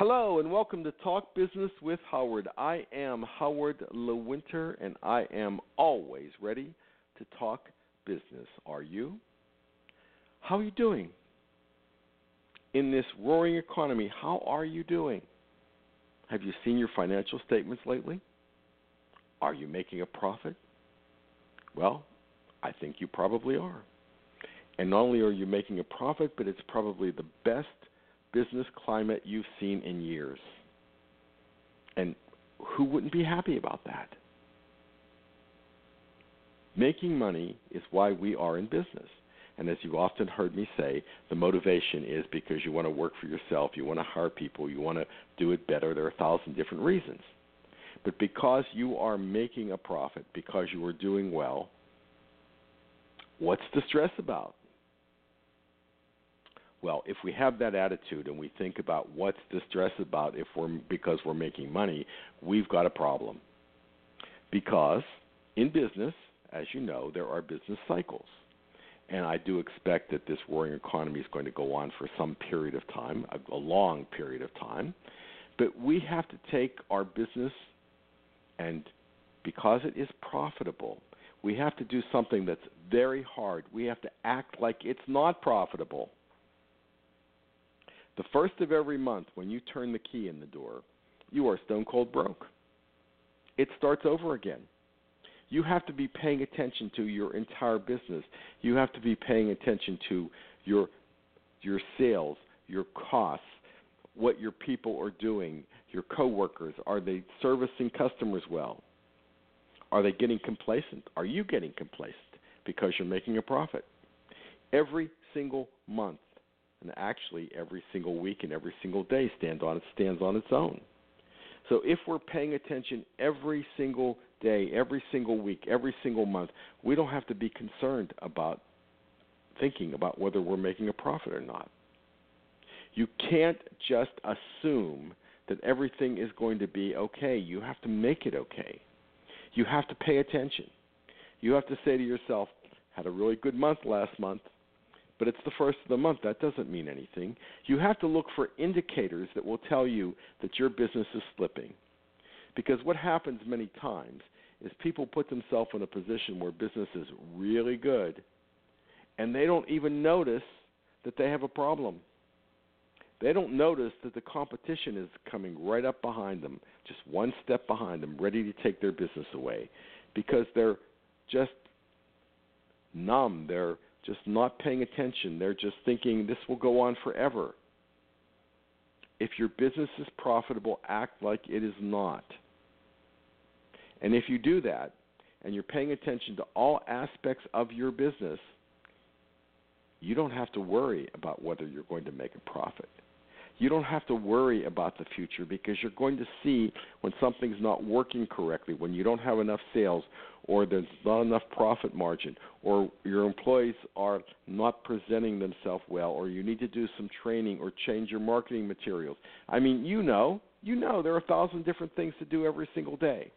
Hello and welcome to Talk Business with Howard. I am Howard Lewinter and I am always ready to talk business. Are you? How are you doing? In this roaring economy, how are you doing? Have you seen your financial statements lately? Are you making a profit? Well, I think you probably are. And not only are you making a profit, but it's probably the best business climate you've seen in years. And who wouldn't be happy about that? Making money is why we are in business. And as you've often heard me say, the motivation is because you want to work for yourself, you want to hire people, you want to do it better. There are a thousand different reasons. But because you are making a profit, because you are doing well, what's the stress about? Well, if we have that attitude and we think about what's the stress about if we're because we're making money, we've got a problem. Because in business, as you know, there are business cycles. And I do expect that this roaring economy is going to go on for some period of time, a, a long period of time. But we have to take our business and because it is profitable, we have to do something that's very hard. We have to act like it's not profitable. The first of every month, when you turn the key in the door, you are stone cold broke. It starts over again. You have to be paying attention to your entire business. You have to be paying attention to your your sales, your costs, what your people are doing, your coworkers. Are they servicing customers well? Are they getting complacent? Are you getting complacent because you're making a profit? Every single month, and actually every single week and every single day stand on it stands on its own. So if we're paying attention every single day, every single week, every single month, we don't have to be concerned about thinking about whether we're making a profit or not. You can't just assume that everything is going to be okay. You have to make it okay. You have to pay attention. You have to say to yourself, had a really good month last month but it's the first of the month. That doesn't mean anything. You have to look for indicators that will tell you that your business is slipping. Because what happens many times is people put themselves in a position where business is really good and they don't even notice that they have a problem. They don't notice that the competition is coming right up behind them, just one step behind them, ready to take their business away because they're just numb. They're just not paying attention. They're just thinking this will go on forever. If your business is profitable, act like it is not. And if you do that, and you're paying attention to all aspects of your business, you don't have to worry about whether you're going to make a profit you don't have to worry about the future because you're going to see when something's not working correctly, when you don't have enough sales, or there's not enough profit margin, or your employees are not presenting themselves well, or you need to do some training or change your marketing materials. I mean, you know, you know there are a thousand different things to do every single day.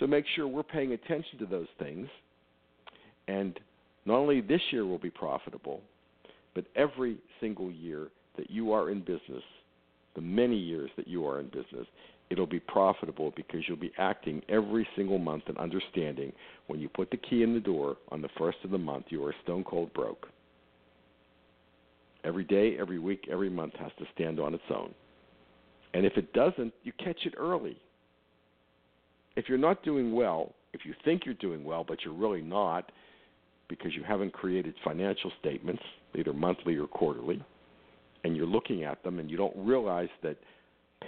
So make sure we're paying attention to those things. And not only this year will be profitable, but every single year that you are in business, the many years that you are in business, it'll be profitable because you'll be acting every single month and understanding when you put the key in the door on the first of the month, you are stone cold broke. Every day, every week, every month has to stand on its own. And if it doesn't, you catch it early. If you're not doing well, if you think you're doing well, but you're really not, because you haven't created financial statements, either monthly or quarterly, and you're looking at them and you don't realize that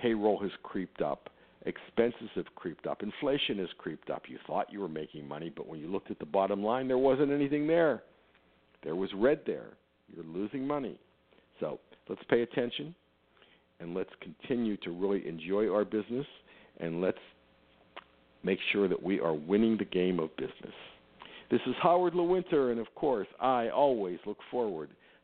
payroll has creeped up, expenses have creeped up, inflation has creeped up. You thought you were making money, but when you looked at the bottom line, there wasn't anything there. There was red there. You're losing money. So let's pay attention and let's continue to really enjoy our business and let's make sure that we are winning the game of business. This is Howard Lewinter, and of course, I always look forward